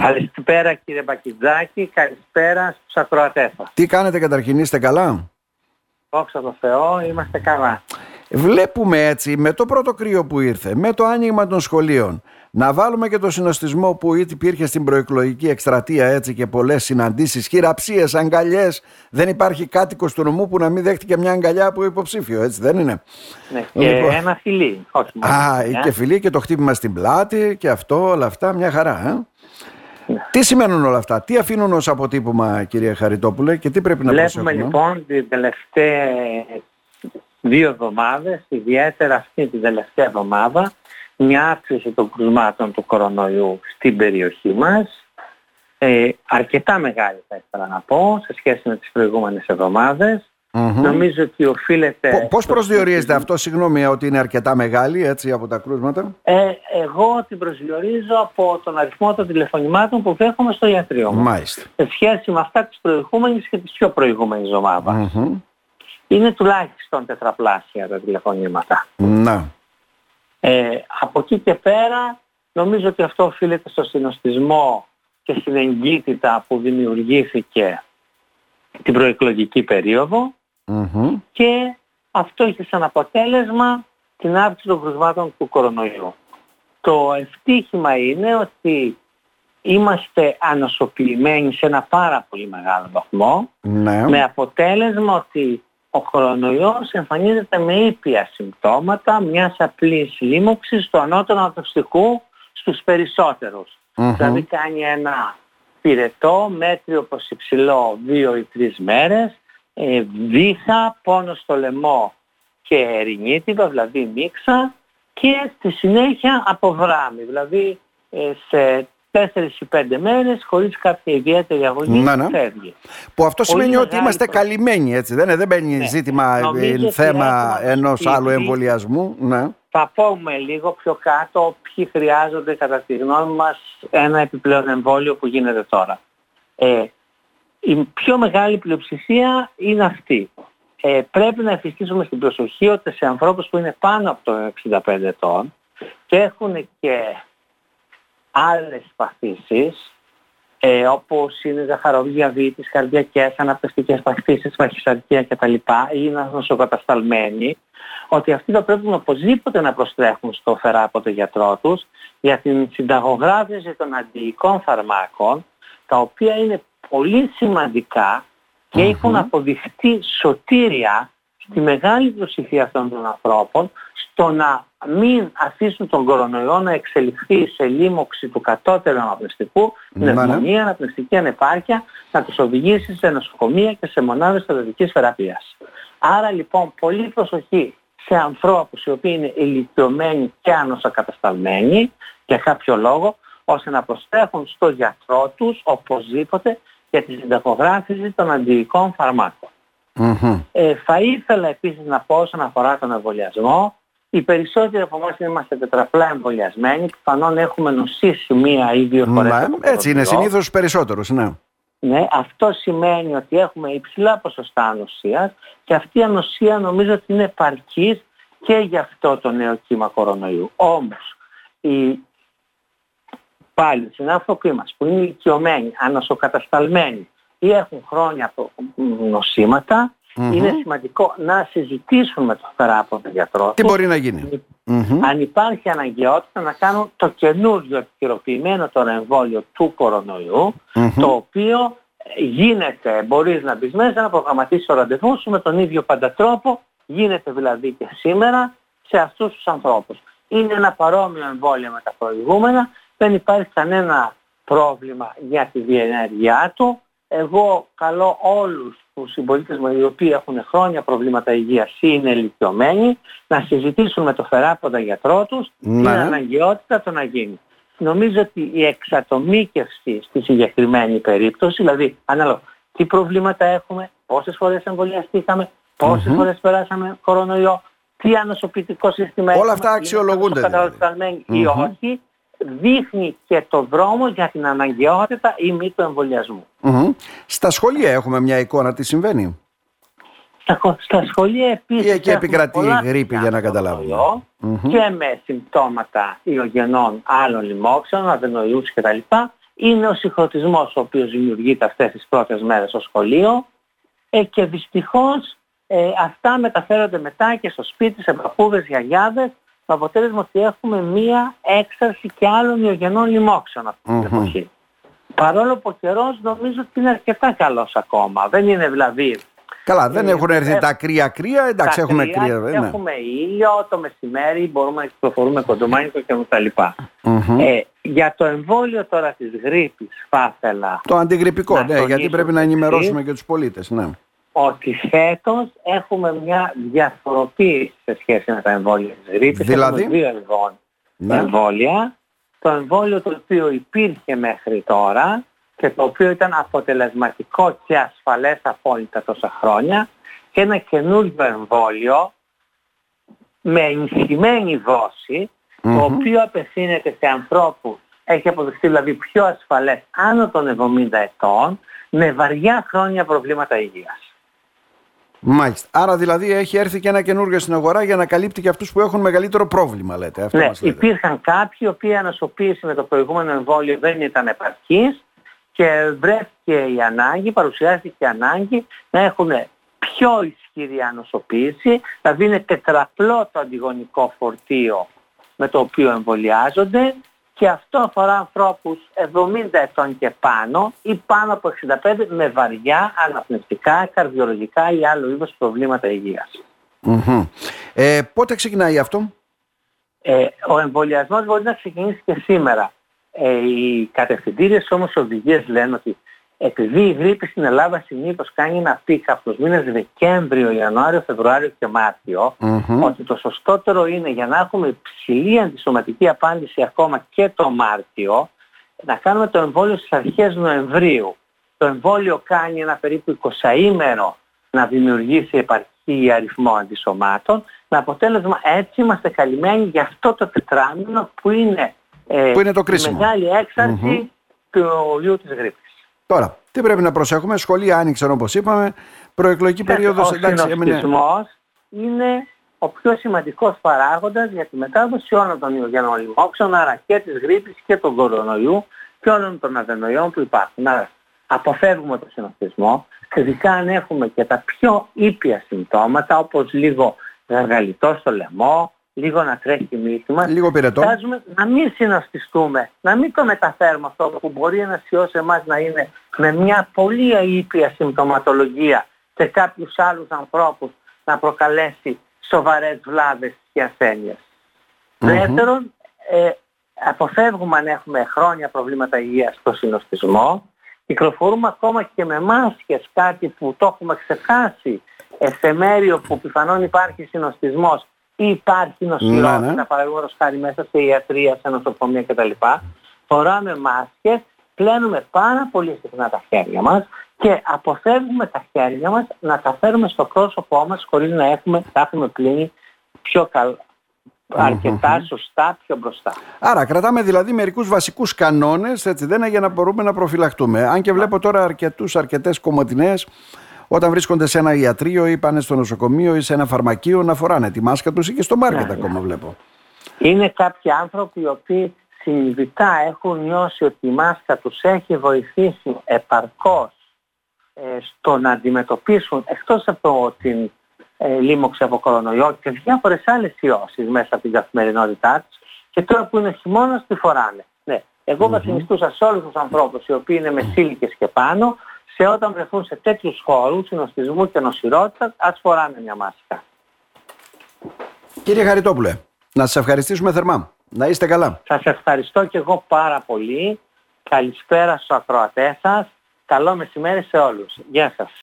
Καλησπέρα κύριε Μπακιτζάκη, καλησπέρα στους ακροατές σας. Τι κάνετε καταρχήν, είστε καλά; Δόξα τω Θεώ, είμαστε καλά. Βλέπουμε έτσι με το πρώτο κρύο που ήρθε, με το άνοιγμα των σχολείων, να βάλουμε και το συνοστισμό που υπήρχε στην προεκλογική εκστρατεία έτσι και πολλές συναντήσεις, χειραψίες, αγκαλιές. Δεν υπάρχει κάτοικος του νομού που να μην δέχτηκε μια αγκαλιά από υποψήφιο, έτσι δεν είναι; Ναι, και λοιπόν... ένα φιλί, όχι μόνο. Α, και φιλί και το χτύπημα στην πλάτη και αυτό, όλα αυτά, μια χαρά. Ε; Ναι. Τι σημαίνουν όλα αυτά, τι αφήνουν ως αποτύπωμα κυρία Χαριτόπουλε και τι πρέπει να Βλέπουμε λοιπόν την τελευταία δύο εβδομάδες, ιδιαίτερα αυτή την τελευταία εβδομάδα, μια αύξηση των κρουσμάτων του κορονοϊού στην περιοχή μας, ε, αρκετά μεγάλη θα ήθελα να πω, σε σχέση με τις προηγούμενες εβδομάδες. Νομίζω ότι οφείλεται... Πώς προσδιορίζεται αυτό, συγγνώμη, ότι είναι αρκετά μεγάλη έτσι από τα κρούσματα; Ε, εγώ την προσδιορίζω από τον αριθμό των τηλεφωνημάτων που δέχομαι στο ιατρείο μου. Μάλιστα. Σε σχέση με αυτά της προηγούμενης και της πιο προηγούμενης Είναι τουλάχιστον τετραπλάσια τα τηλεφωνήματα. Να. Ε, από εκεί και πέρα νομίζω ότι αυτό οφείλεται στο συνοστισμό και στην εγκύτητα που δημιουργήθηκε την προεκλογική και αυτό έχει σαν αποτέλεσμα την αύξηση των κρουσμάτων του κορονοϊού. Το ευτύχημα είναι ότι είμαστε ανοσοποιημένοι σε ένα πάρα πολύ μεγάλο βαθμό ναι. με αποτέλεσμα ότι ο κορονοϊός εμφανίζεται με ήπια συμπτώματα μιας απλής λίμωξης του ανώτερου ανθρωπιστικού στους περισσότερους. Δηλαδή κάνει ένα πυρετό, μέτριο προς υψηλό δύο ή τρεις μέρες, ε, βύθα, πόνο στο λαιμό και ερηνίτιδα, δηλαδή μίξα και στη συνέχεια αποβράμει, δηλαδή ε, σε τέσσερις ή πέντε μέρες χωρίς κάποια ιδιαίτερη αγωνία να, ναι. φεύγει. Που αυτό σημαίνει ότι είμαστε προ... καλυμμένοι έτσι δεν είναι, δεν μπαίνει ναι. ζήτημα ε, θέμα ενός άλλου εμβολιασμού. Ναι. Θα πούμε λίγο πιο κάτω ποιοι χρειάζονται κατά τη γνώμη μας ένα επιπλέον εμβόλιο που γίνεται τώρα. Ε, η πιο μεγάλη πλειοψηφία είναι αυτή. Ε, πρέπει να εφιστήσουμε στην προσοχή ότι σε ανθρώπους που είναι πάνω από το 65 ετών και έχουν και άλλες παθήσεις ε, όπως είναι ζαχαροβιαβήτης, καρδιακές, αναπτυστικές παθήσεις, βαχυσαρκία κτλ. ή είναι νοσοκατασταλμένοι, ότι αυτοί θα πρέπει οπωσδήποτε να προστρέχουν στο φεράποτο γιατρό τους για την συνταγογράφηση των αντιοικών φαρμάκων, τα οποία είναι πολύ σημαντικά και έχουν αποδειχτεί σωτήρια στη μεγάλη πλειοψηφία αυτών των ανθρώπων στο να μην αφήσουν τον κορονοϊό να εξελιχθεί σε λίμωξη του κατώτερου αναπνευστικού, πνευμονία, αναπνευστική ανεπάρκεια, να τους οδηγήσει σε νοσοκομεία και σε μονάδες στρατιωτικής θεραπείας. Άρα λοιπόν πολύ προσοχή σε ανθρώπους οι οποίοι είναι ηλικιωμένοι και ανοσοκατασταλμένοι για κάποιο λόγο, ώστε να προσθέχουν στο γιατρό τους οπωσδήποτε για τη συνταγογράφηση των αντιοικών Ε, θα ήθελα επίσης να πω όσον αφορά τον εμβολιασμό, οι περισσότεροι από εμάς είμαστε τετραπλά εμβολιασμένοι, πιθανόν έχουμε νοσήσει μία ή δύο φορές. Ναι, έτσι είναι, συνήθως περισσότερους, ναι. Ναι, αυτό σημαίνει ότι έχουμε υψηλά ποσοστά ανοσίας και αυτή η ανοσία νομίζω ότι είναι επαρκής και για αυτό το νέο κύμα κορονοϊού. Όμως, οι, πάλι οι συνάνθρωποι μας που είναι ηλικιωμένοι, ανοσοκατασταλμένοι ή έχουν χρόνια νοσήματα, είναι σημαντικό να συζητήσουν με τον θεράποντα γιατρό Τι μπορεί να γίνει. Αν υπάρχει αναγκαιότητα να κάνουν το καινούριο επικαιροποιημένο τώρα εμβόλιο του κορονοϊού, το οποίο γίνεται, μπορείς να μπεις μέσα να προγραμματίσεις το ραντεβούς σου με τον ίδιο πάντα τρόπο, γίνεται δηλαδή και σήμερα σε αυτούς τους ανθρώπους. Είναι ένα παρόμοιο εμβόλιο με τα προηγούμενα, δεν υπάρχει κανένα πρόβλημα για τη διενέργειά του. Εγώ καλώ όλους τους συμπολίτες μου οι οποίοι έχουν χρόνια προβλήματα υγείας ή είναι ηλικιωμένοι να συζητήσουν με το θεράποντα γιατρό τους ναι. την αναγκαιότητα το να γίνει. Νομίζω ότι η εξατομίκευση στη συγκεκριμένη περίπτωση, δηλαδή ανάλογα τι προβλήματα έχουμε, πόσες φορές εμβολιαστήκαμε, πόσες mm-hmm. φορές περάσαμε κορονοϊό, τι ανοσοποιητικό σύστημα Όλα αυτά αξιολογούνται. Δηλαδή. ή όχι, δείχνει και το δρόμο για την αναγκαιότητα ή μη του εμβολιασμού. Στα σχολεία έχουμε μια εικόνα τι συμβαίνει; Στα, στα σχολεία επίσης ή εκεί επικρατεί η γρήπη για να καταλάβουμε. Και με συμπτώματα ιογενών άλλων λοιμόξεων, αδενοϊούς κτλ. είναι ο συγχρονισμός ο οποίος δημιουργείται αυτές τις πρώτες μέρες στο σχολείο ε, και δυστυχώς ε, αυτά μεταφέρονται μετά και στο σπίτι, σε παππούδες, γιαγιάδες το αποτέλεσμα ότι έχουμε μία έξαρση και άλλων ιογενών λοιμόξεων αυτή την εποχή. Παρόλο που ο καιρός νομίζω ότι είναι αρκετά καλός ακόμα. Δεν είναι δηλαδή Καλά, δεν ε, έχουν έρθει ε, τα κρύα-κρύα, εντάξει, έχουμε κρύα. Ναι. Έχουμε ήλιο, το μεσημέρι μπορούμε να κυκλοφορούμε κοντομάνικο και τα λοιπά. Ε, για το εμβόλιο τώρα της γρήπης θα ήθελα... Το αντιγρυπικό, ναι, γιατί πρέπει να ενημερώσουμε και τους πολίτες, ναι. Ότι φέτος έχουμε μια διαφοροποίηση σε σχέση με τα εμβόλια της γρήπης. Δηλαδή; Έχουμε δύο ναι. εμβόλια. Το εμβόλιο το οποίο υπήρχε μέχρι τώρα και το οποίο ήταν αποτελεσματικό και ασφαλές απόλυτα τόσα χρόνια και ένα καινούργιο εμβόλιο με ενισχυμένη δόση το οποίο απευθύνεται σε ανθρώπους έχει αποδειχθεί δηλαδή πιο ασφαλές άνω των 70 ετών με βαριά χρόνια προβλήματα υγείας. Μάλιστα. Άρα δηλαδή έχει έρθει και ένα καινούργιο στην αγορά για να καλύπτει και αυτούς που έχουν μεγαλύτερο πρόβλημα λέτε. Αυτό ναι, μας λέτε. υπήρχαν κάποιοι οι οποίοι ανασωπήση με το προηγούμενο εμβόλιο δεν ήταν επαρκής και βρέθηκε η ανάγκη, παρουσιάστηκε η ανάγκη να έχουν πιο ισχυρή ανοσοποίηση, δηλαδή είναι τετραπλό το αντιγονικό φορτίο με το οποίο εμβολιάζονται και αυτό αφορά ανθρώπους 70 ετών και πάνω ή πάνω από 65 με βαριά αναπνευστικά, καρδιολογικά ή άλλο είδος προβλήματα Ε, πότε ξεκινάει αυτό; Ε, ο εμβολιασμός μπορεί να ξεκινήσει και σήμερα. Ε, οι κατευθυντήριες όμως οδηγίες λένε ότι επειδή η γρίπη στην Ελλάδα συνήθως κάνει ένα peak από τους μήνες Δεκέμβριο, Ιανουάριο, Φεβρουάριο και Μάρτιο ότι το σωστότερο είναι για να έχουμε υψηλή αντισωματική απάντηση ακόμα και το Μάρτιο, να κάνουμε το εμβόλιο στις αρχές Νοεμβρίου. Το εμβόλιο κάνει ένα περίπου 20 ήμερο να δημιουργήσει επαρκή αριθμό αντισωμάτων. Με αποτέλεσμα έτσι είμαστε καλυμμένοι για αυτό το τετράμινο που είναι ε, που είναι το κρίσιμο. μεγάλη έξαρση του ιού της γρήπης. Τώρα, τι πρέπει να προσέχουμε, σχολεία άνοιξαν όπως είπαμε, προεκλογική περίοδος εντάξει έμεινε... είναι ο πιο σημαντικός παράγοντας για τη μετάδοση όλων των ιογενών λοιμόξεων, άρα και της γρήπης και των κορονοϊού και όλων των αδενοϊών που υπάρχουν. Άρα αποφεύγουμε το συνοστισμό, ειδικά αν έχουμε και τα πιο ήπια συμπτώματα όπως λίγο γαργαλιτό στο λαιμό, λίγο να τρέχει η μύτη μας. Λίγο πυρετό. να μην συναστιστούμε, να μην το μεταφέρουμε αυτό που μπορεί ένας ιός εμάς να είναι με μια πολύ αήπια συμπτωματολογία σε κάποιους άλλους ανθρώπους να προκαλέσει σοβαρές βλάβες και ασθένειες. Δεύτερον, ε, αποφεύγουμε αν έχουμε χρόνια προβλήματα υγείας στο συνοστισμό. Κυκλοφορούμε ακόμα και με μάσκες, κάτι που το έχουμε ξεχάσει σε μέρη που πιθανόν υπάρχει συνοστισμός ή υπάρχει νοσηρότητα, ναι, ναι. παραδείγματος χάρη μέσα σε ιατρία, σε νοσοκομεία κτλ. Φοράμε μάσκες, πλένουμε πάρα πολύ συχνά τα χέρια μας και αποφεύγουμε τα χέρια μας να τα φέρουμε στο πρόσωπό μας χωρίς να έχουμε, τα έχουμε πλύνει πιο καλά αρκετά σωστά πιο μπροστά. Άρα κρατάμε δηλαδή μερικούς βασικούς κανόνες, έτσι δεν είναι για να μπορούμε να προφυλαχτούμε. Αν και βλέπω τώρα αρκετούς, αρκετές κομμωτινές όταν βρίσκονται σε ένα ιατρείο ή πάνε στο νοσοκομείο ή σε ένα φαρμακείο να φοράνε τη μάσκα τους ή και στο μάρκετ ναι, ακόμα βλέπω. Είναι κάποιοι άνθρωποι οι οποίοι συνειδητά έχουν νιώσει ότι η μάσκα τους έχει βοηθήσει επαρκώς ε, στο να αντιμετωπίσουν εκτός από την ε, λίμωξη από κορονοϊό και διάφορες άλλες ιώσεις μέσα από την καθημερινότητά τους και τώρα που είναι χειμώνας τη φοράνε. Ναι. Εγώ mm-hmm. θα συνιστούσα σε όλους τους ανθρώπους οι οποίοι είναι μεσήλικες και πάνω σε όταν βρεθούν σε τέτοιους χώρους συνοστισμού και νοσηρότητας, ας φοράνε μια μάσκα. Κύριε Χαριτόπουλε, να σας ευχαριστήσουμε θερμά. Να είστε καλά. Σας ευχαριστώ και εγώ πάρα πολύ. Καλησπέρα στους ακροατές σας. Καλό μεσημέρι σε όλους. Γεια σας.